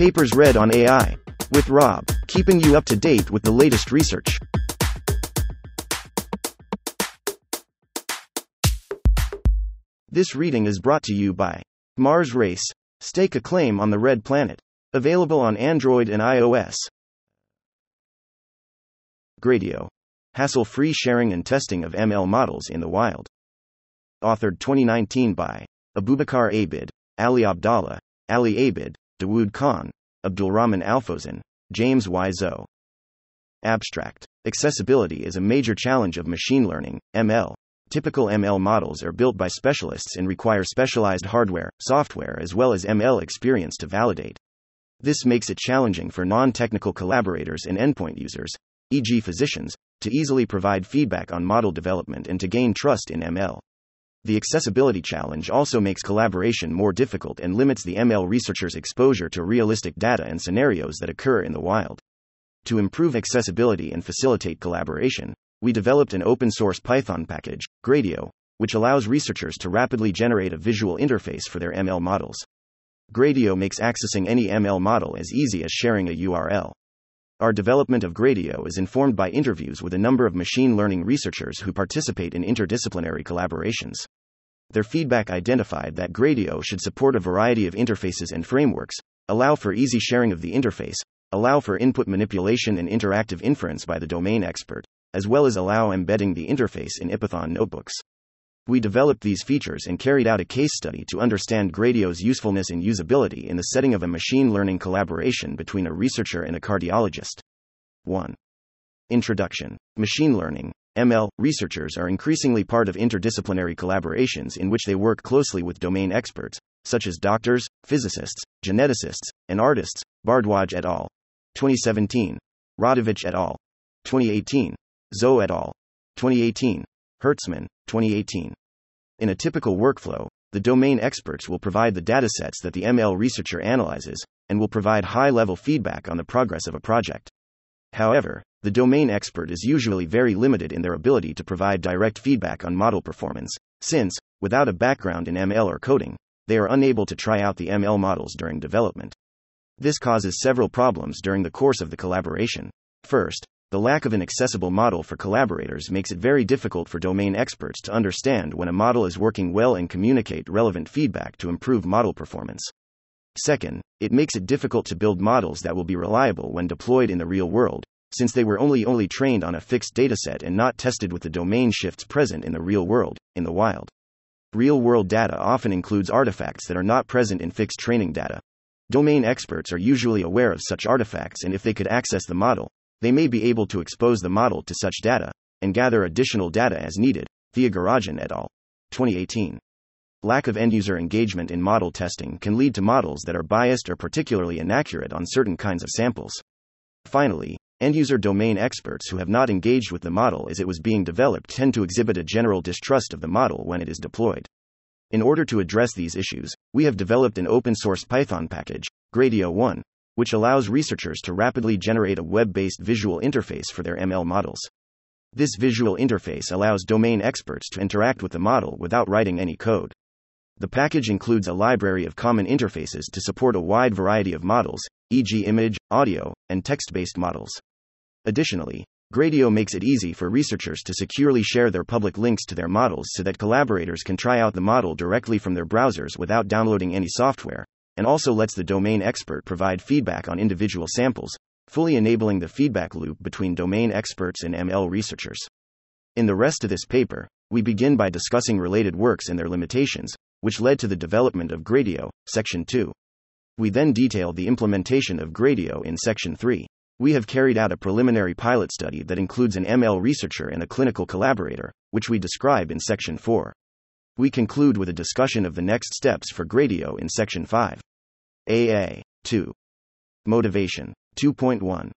Papers read on AI. With Rob, keeping you up to date with the latest research. This reading is brought to you by Mars Race. Stake a claim on the Red Planet. Available on Android and iOS. Gradio. Hassle free sharing and testing of ML models in the wild. Authored 2019 by Abubakar Abid, Ali Abdalla, Ali Abid, Dawood Khan, Abdulrahman Alfozan, James Y. Zou. Abstract. Accessibility is a major challenge of machine learning, ML. Typical ML models are built by specialists and require specialized hardware, software, as well as ML experience to validate. This makes it challenging for non technical collaborators and endpoint users, e.g., physicians, to easily provide feedback on model development and to gain trust in ML. The accessibility challenge also makes collaboration more difficult and limits the ML researcher's exposure to realistic data and scenarios that occur in the wild. To improve accessibility and facilitate collaboration, we developed an open source Python package, Gradio, which allows researchers to rapidly generate a visual interface for their ML models. Gradio makes accessing any ML model as easy as sharing a URL. Our development of Gradio is informed by interviews with a number of machine learning researchers who participate in interdisciplinary collaborations. Their feedback identified that Gradio should support a variety of interfaces and frameworks, allow for easy sharing of the interface, allow for input manipulation and interactive inference by the domain expert, as well as allow embedding the interface in Ipython notebooks. We developed these features and carried out a case study to understand Gradio's usefulness and usability in the setting of a machine learning collaboration between a researcher and a cardiologist. 1. Introduction Machine learning, ML, researchers are increasingly part of interdisciplinary collaborations in which they work closely with domain experts, such as doctors, physicists, geneticists, and artists. Bhardwaj et al. 2017. Radovic et al. 2018. Zou et al. 2018. Hertzmann, 2018. In a typical workflow, the domain experts will provide the datasets that the ML researcher analyzes, and will provide high level feedback on the progress of a project. However, the domain expert is usually very limited in their ability to provide direct feedback on model performance, since, without a background in ML or coding, they are unable to try out the ML models during development. This causes several problems during the course of the collaboration. First, the lack of an accessible model for collaborators makes it very difficult for domain experts to understand when a model is working well and communicate relevant feedback to improve model performance. Second, it makes it difficult to build models that will be reliable when deployed in the real world, since they were only only trained on a fixed dataset and not tested with the domain shifts present in the real world, in the wild. Real world data often includes artifacts that are not present in fixed training data. Domain experts are usually aware of such artifacts, and if they could access the model, they may be able to expose the model to such data and gather additional data as needed. Thiagarajan et al. 2018. Lack of end user engagement in model testing can lead to models that are biased or particularly inaccurate on certain kinds of samples. Finally, end user domain experts who have not engaged with the model as it was being developed tend to exhibit a general distrust of the model when it is deployed. In order to address these issues, we have developed an open source Python package, Gradio 1, which allows researchers to rapidly generate a web based visual interface for their ML models. This visual interface allows domain experts to interact with the model without writing any code. The package includes a library of common interfaces to support a wide variety of models, e.g., image, audio, and text based models. Additionally, Gradio makes it easy for researchers to securely share their public links to their models so that collaborators can try out the model directly from their browsers without downloading any software, and also lets the domain expert provide feedback on individual samples, fully enabling the feedback loop between domain experts and ML researchers. In the rest of this paper, we begin by discussing related works and their limitations, which led to the development of Gradio, Section 2. We then detail the implementation of Gradio in Section 3. We have carried out a preliminary pilot study that includes an ML researcher and a clinical collaborator, which we describe in Section 4. We conclude with a discussion of the next steps for Gradio in Section 5. AA. 2. Motivation. 2.1.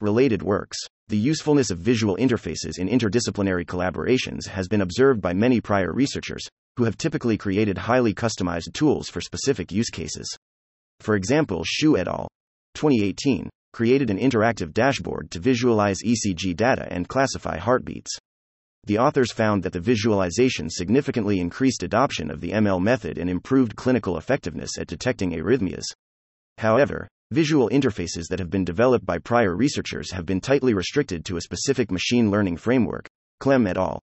Related works. The usefulness of visual interfaces in interdisciplinary collaborations has been observed by many prior researchers, who have typically created highly customized tools for specific use cases. For example, Xu et al. 2018 created an interactive dashboard to visualize ECG data and classify heartbeats. The authors found that the visualization significantly increased adoption of the ML method and improved clinical effectiveness at detecting arrhythmias. However, Visual interfaces that have been developed by prior researchers have been tightly restricted to a specific machine learning framework, Clem et al.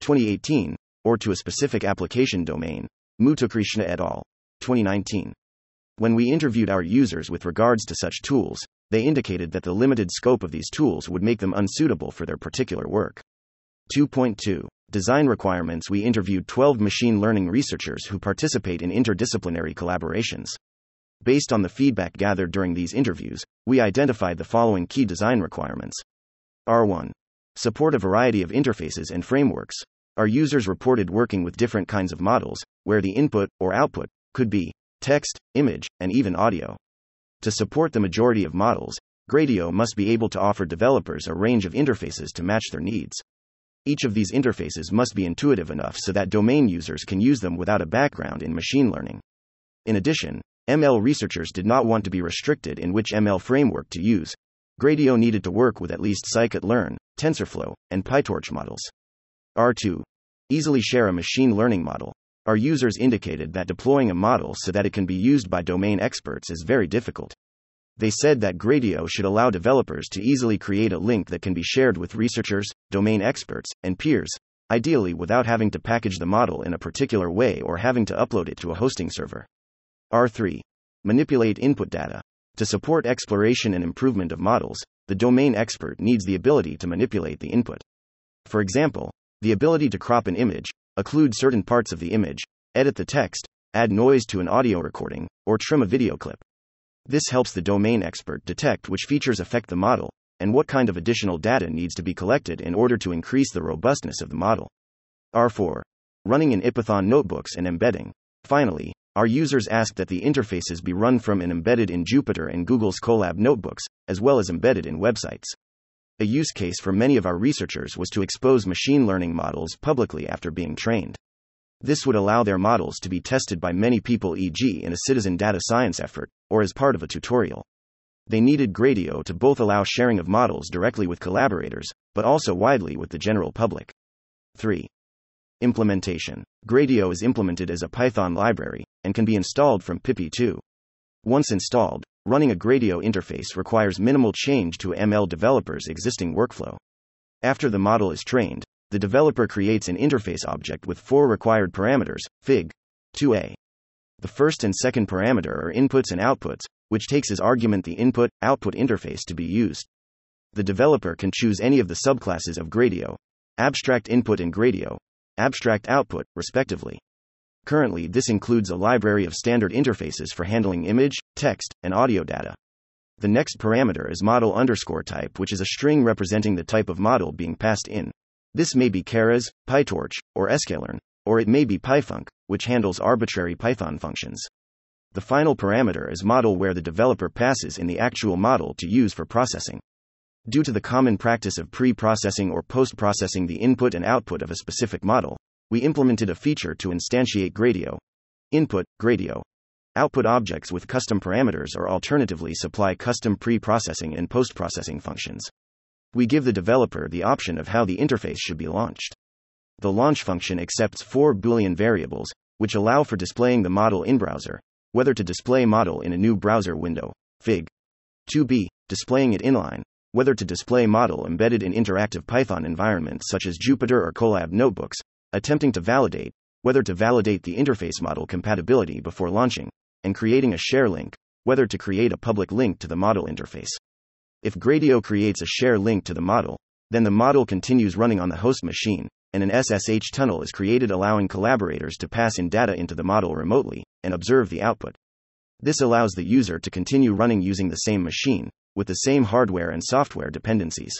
2018, or to a specific application domain, Muthukrishna et al. 2019. When we interviewed our users with regards to such tools, they indicated that the limited scope of these tools would make them unsuitable for their particular work. 2.2 Design requirements We interviewed 12 machine learning researchers who participate in interdisciplinary collaborations. Based on the feedback gathered during these interviews, we identified the following key design requirements. R1. Support a variety of interfaces and frameworks. Our users reported working with different kinds of models, where the input or output could be text, image, and even audio. To support the majority of models, Gradio must be able to offer developers a range of interfaces to match their needs. Each of these interfaces must be intuitive enough so that domain users can use them without a background in machine learning. In addition, ML researchers did not want to be restricted in which ML framework to use. Gradio needed to work with at least scikit-learn, TensorFlow, and PyTorch models. R2. Easily share a machine learning model. Our users indicated that deploying a model so that it can be used by domain experts is very difficult. They said that Gradio should allow developers to easily create a link that can be shared with researchers, domain experts, and peers, ideally without having to package the model in a particular way or having to upload it to a hosting server. R3. Manipulate input data. To support exploration and improvement of models, the domain expert needs the ability to manipulate the input. For example, the ability to crop an image, occlude certain parts of the image, edit the text, add noise to an audio recording, or trim a video clip. This helps the domain expert detect which features affect the model and what kind of additional data needs to be collected in order to increase the robustness of the model. R4. Running in Ipython notebooks and embedding. Finally, our users ask that the interfaces be run from and embedded in Jupyter and Google's Colab notebooks, as well as embedded in websites. A use case for many of our researchers was to expose machine learning models publicly after being trained. This would allow their models to be tested by many people, e.g., in a citizen data science effort, or as part of a tutorial. They needed Gradio to both allow sharing of models directly with collaborators, but also widely with the general public. 3. Implementation Gradio is implemented as a Python library and can be installed from pipi2. Once installed, running a Gradio interface requires minimal change to ML developer's existing workflow. After the model is trained, the developer creates an interface object with four required parameters, fig. 2a. The first and second parameter are inputs and outputs, which takes as argument the input output interface to be used. The developer can choose any of the subclasses of Gradio, abstract input and Gradio, abstract output, respectively. Currently, this includes a library of standard interfaces for handling image, text, and audio data. The next parameter is model underscore type, which is a string representing the type of model being passed in. This may be Keras, PyTorch, or sklearn, or it may be Pyfunc, which handles arbitrary Python functions. The final parameter is model where the developer passes in the actual model to use for processing. Due to the common practice of pre processing or post processing the input and output of a specific model, we implemented a feature to instantiate Gradio. Input, Gradio. Output objects with custom parameters or alternatively supply custom pre processing and post processing functions. We give the developer the option of how the interface should be launched. The launch function accepts four Boolean variables, which allow for displaying the model in browser, whether to display model in a new browser window, Fig. 2b, displaying it inline, whether to display model embedded in interactive Python environments such as Jupyter or Colab notebooks, attempting to validate, whether to validate the interface model compatibility before launching, and creating a share link, whether to create a public link to the model interface. If Gradio creates a share link to the model, then the model continues running on the host machine, and an SSH tunnel is created allowing collaborators to pass in data into the model remotely and observe the output. This allows the user to continue running using the same machine, with the same hardware and software dependencies.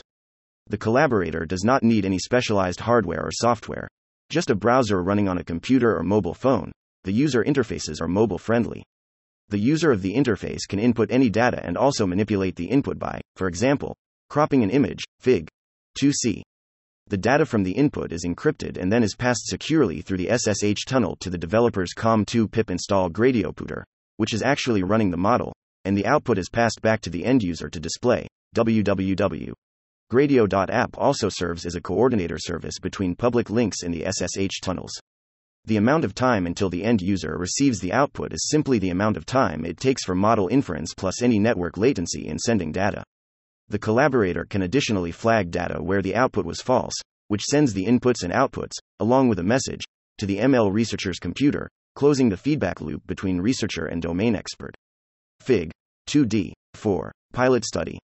The collaborator does not need any specialized hardware or software, just a browser running on a computer or mobile phone. The user interfaces are mobile friendly. The user of the interface can input any data and also manipulate the input by, for example, cropping an image, Fig. 2c. The data from the input is encrypted and then is passed securely through the SSH tunnel to the developer's COM2 pip install Gradioputer, which is actually running the model, and the output is passed back to the end user to display. www. Gradio.app also serves as a coordinator service between public links in the SSH tunnels. The amount of time until the end user receives the output is simply the amount of time it takes for model inference plus any network latency in sending data. The collaborator can additionally flag data where the output was false, which sends the inputs and outputs, along with a message, to the ML researcher's computer, closing the feedback loop between researcher and domain expert. Fig. 2D. 4. Pilot study.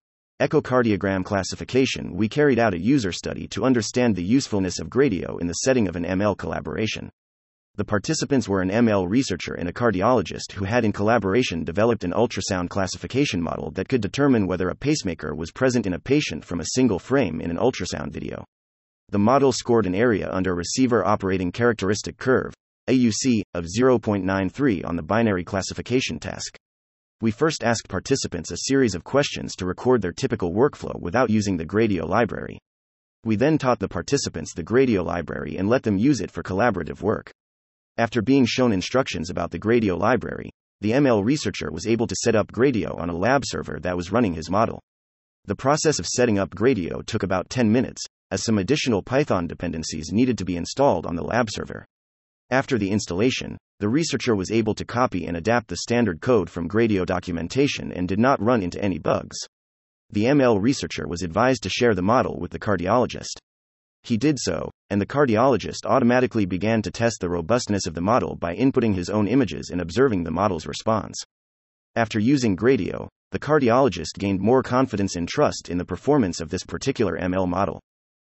Echocardiogram classification We carried out a user study to understand the usefulness of Gradio in the setting of an ML collaboration. The participants were an ML researcher and a cardiologist who had, in collaboration, developed an ultrasound classification model that could determine whether a pacemaker was present in a patient from a single frame in an ultrasound video. The model scored an area under receiver operating characteristic curve, AUC, of 0.93 on the binary classification task. We first asked participants a series of questions to record their typical workflow without using the Gradio library. We then taught the participants the Gradio library and let them use it for collaborative work. After being shown instructions about the Gradio library, the ML researcher was able to set up Gradio on a lab server that was running his model. The process of setting up Gradio took about 10 minutes, as some additional Python dependencies needed to be installed on the lab server. After the installation, the researcher was able to copy and adapt the standard code from Gradio documentation and did not run into any bugs. The ML researcher was advised to share the model with the cardiologist. He did so, and the cardiologist automatically began to test the robustness of the model by inputting his own images and observing the model's response. After using Gradio, the cardiologist gained more confidence and trust in the performance of this particular ML model.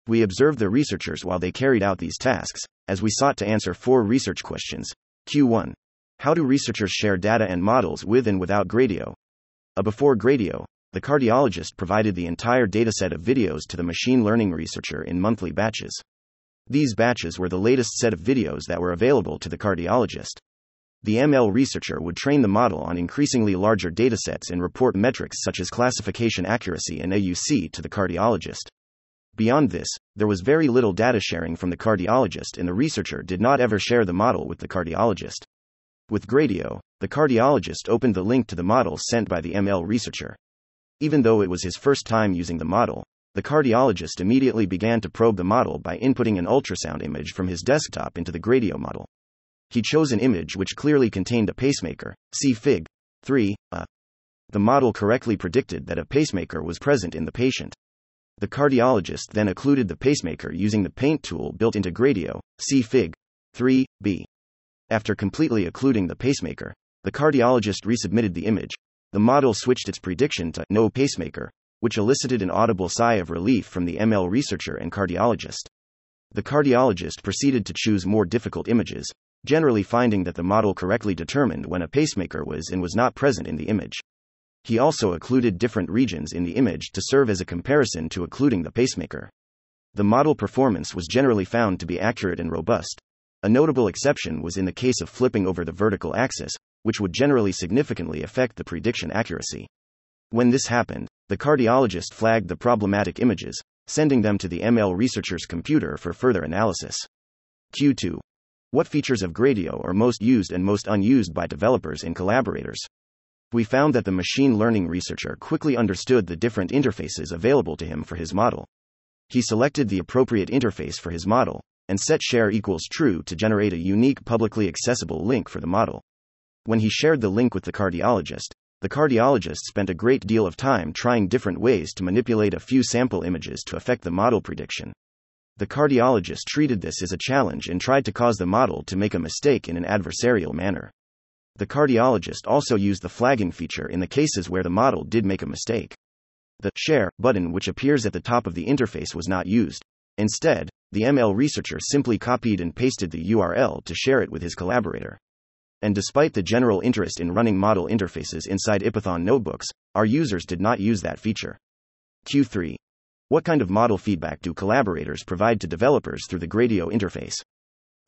We observed the researchers while they carried out these tasks, as we sought to answer four research questions. Q1. How do researchers share data and models with and without Gradio? A before Gradio, the cardiologist provided the entire dataset of videos to the machine learning researcher in monthly batches. These batches were the latest set of videos that were available to the cardiologist. The ML researcher would train the model on increasingly larger datasets and report metrics such as classification accuracy and AUC to the cardiologist. Beyond this, there was very little data sharing from the cardiologist, and the researcher did not ever share the model with the cardiologist. With Gradio, the cardiologist opened the link to the model sent by the ML researcher. Even though it was his first time using the model, the cardiologist immediately began to probe the model by inputting an ultrasound image from his desktop into the Gradio model. He chose an image which clearly contained a pacemaker, see Fig. 3. A. The model correctly predicted that a pacemaker was present in the patient. The cardiologist then occluded the pacemaker using the paint tool built into Gradio, see Fig. 3b. After completely occluding the pacemaker, the cardiologist resubmitted the image, the model switched its prediction to no pacemaker, which elicited an audible sigh of relief from the ML researcher and cardiologist. The cardiologist proceeded to choose more difficult images, generally finding that the model correctly determined when a pacemaker was and was not present in the image. He also occluded different regions in the image to serve as a comparison to occluding the pacemaker. The model performance was generally found to be accurate and robust. A notable exception was in the case of flipping over the vertical axis, which would generally significantly affect the prediction accuracy. When this happened, the cardiologist flagged the problematic images, sending them to the ML researcher's computer for further analysis. Q2. What features of Gradio are most used and most unused by developers and collaborators? We found that the machine learning researcher quickly understood the different interfaces available to him for his model. He selected the appropriate interface for his model, and set share equals true to generate a unique publicly accessible link for the model. When he shared the link with the cardiologist, the cardiologist spent a great deal of time trying different ways to manipulate a few sample images to affect the model prediction. The cardiologist treated this as a challenge and tried to cause the model to make a mistake in an adversarial manner. The cardiologist also used the flagging feature in the cases where the model did make a mistake. The share button, which appears at the top of the interface, was not used. Instead, the ML researcher simply copied and pasted the URL to share it with his collaborator. And despite the general interest in running model interfaces inside Ipython notebooks, our users did not use that feature. Q3. What kind of model feedback do collaborators provide to developers through the Gradio interface?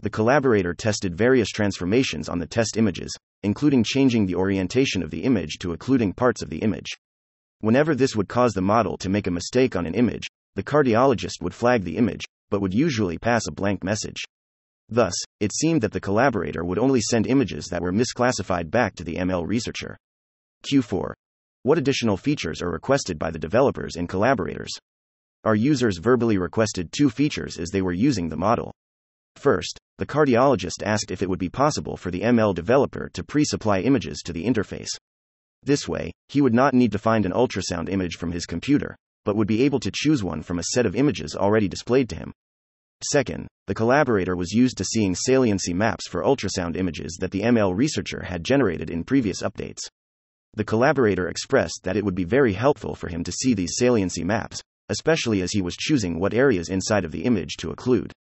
The collaborator tested various transformations on the test images, including changing the orientation of the image to occluding parts of the image. Whenever this would cause the model to make a mistake on an image, the cardiologist would flag the image, but would usually pass a blank message. Thus, it seemed that the collaborator would only send images that were misclassified back to the ML researcher. Q4. What additional features are requested by the developers and collaborators? Our users verbally requested two features as they were using the model. First, the cardiologist asked if it would be possible for the ML developer to pre supply images to the interface. This way, he would not need to find an ultrasound image from his computer, but would be able to choose one from a set of images already displayed to him. Second, the collaborator was used to seeing saliency maps for ultrasound images that the ML researcher had generated in previous updates. The collaborator expressed that it would be very helpful for him to see these saliency maps, especially as he was choosing what areas inside of the image to occlude.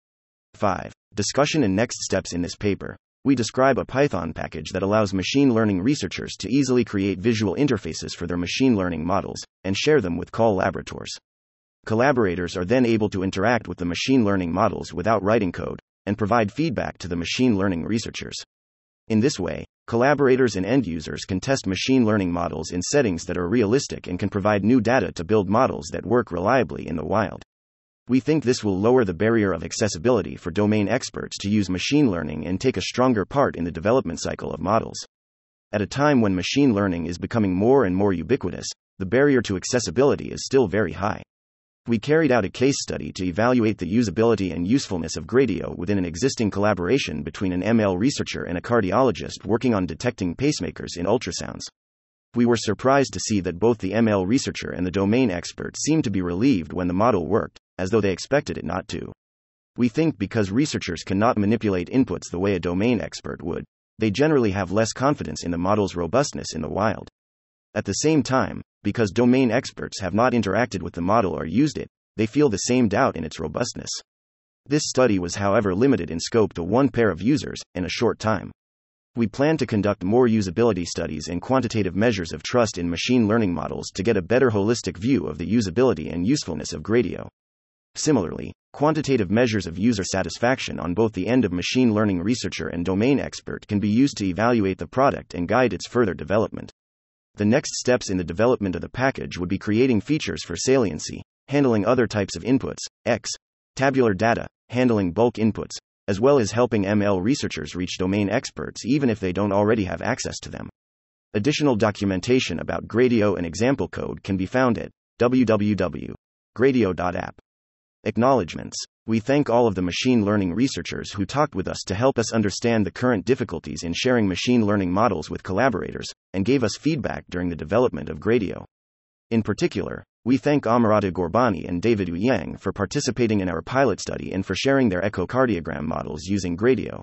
5. Discussion and next steps in this paper we describe a Python package that allows machine learning researchers to easily create visual interfaces for their machine learning models and share them with collaborators. Collaborators are then able to interact with the machine learning models without writing code and provide feedback to the machine learning researchers. In this way, collaborators and end users can test machine learning models in settings that are realistic and can provide new data to build models that work reliably in the wild. We think this will lower the barrier of accessibility for domain experts to use machine learning and take a stronger part in the development cycle of models. At a time when machine learning is becoming more and more ubiquitous, the barrier to accessibility is still very high. We carried out a case study to evaluate the usability and usefulness of Gradio within an existing collaboration between an ML researcher and a cardiologist working on detecting pacemakers in ultrasounds. We were surprised to see that both the ML researcher and the domain expert seemed to be relieved when the model worked, as though they expected it not to. We think because researchers cannot manipulate inputs the way a domain expert would, they generally have less confidence in the model's robustness in the wild. At the same time, because domain experts have not interacted with the model or used it, they feel the same doubt in its robustness. This study was, however, limited in scope to one pair of users in a short time. We plan to conduct more usability studies and quantitative measures of trust in machine learning models to get a better holistic view of the usability and usefulness of Gradio. Similarly, quantitative measures of user satisfaction on both the end of machine learning researcher and domain expert can be used to evaluate the product and guide its further development. The next steps in the development of the package would be creating features for saliency, handling other types of inputs, X, tabular data, handling bulk inputs, as well as helping ML researchers reach domain experts even if they don't already have access to them. Additional documentation about Gradio and example code can be found at www.gradio.app. Acknowledgements. We thank all of the machine learning researchers who talked with us to help us understand the current difficulties in sharing machine learning models with collaborators, and gave us feedback during the development of Gradio. In particular, we thank Amirata Ghorbani and David Yang for participating in our pilot study and for sharing their echocardiogram models using Gradio.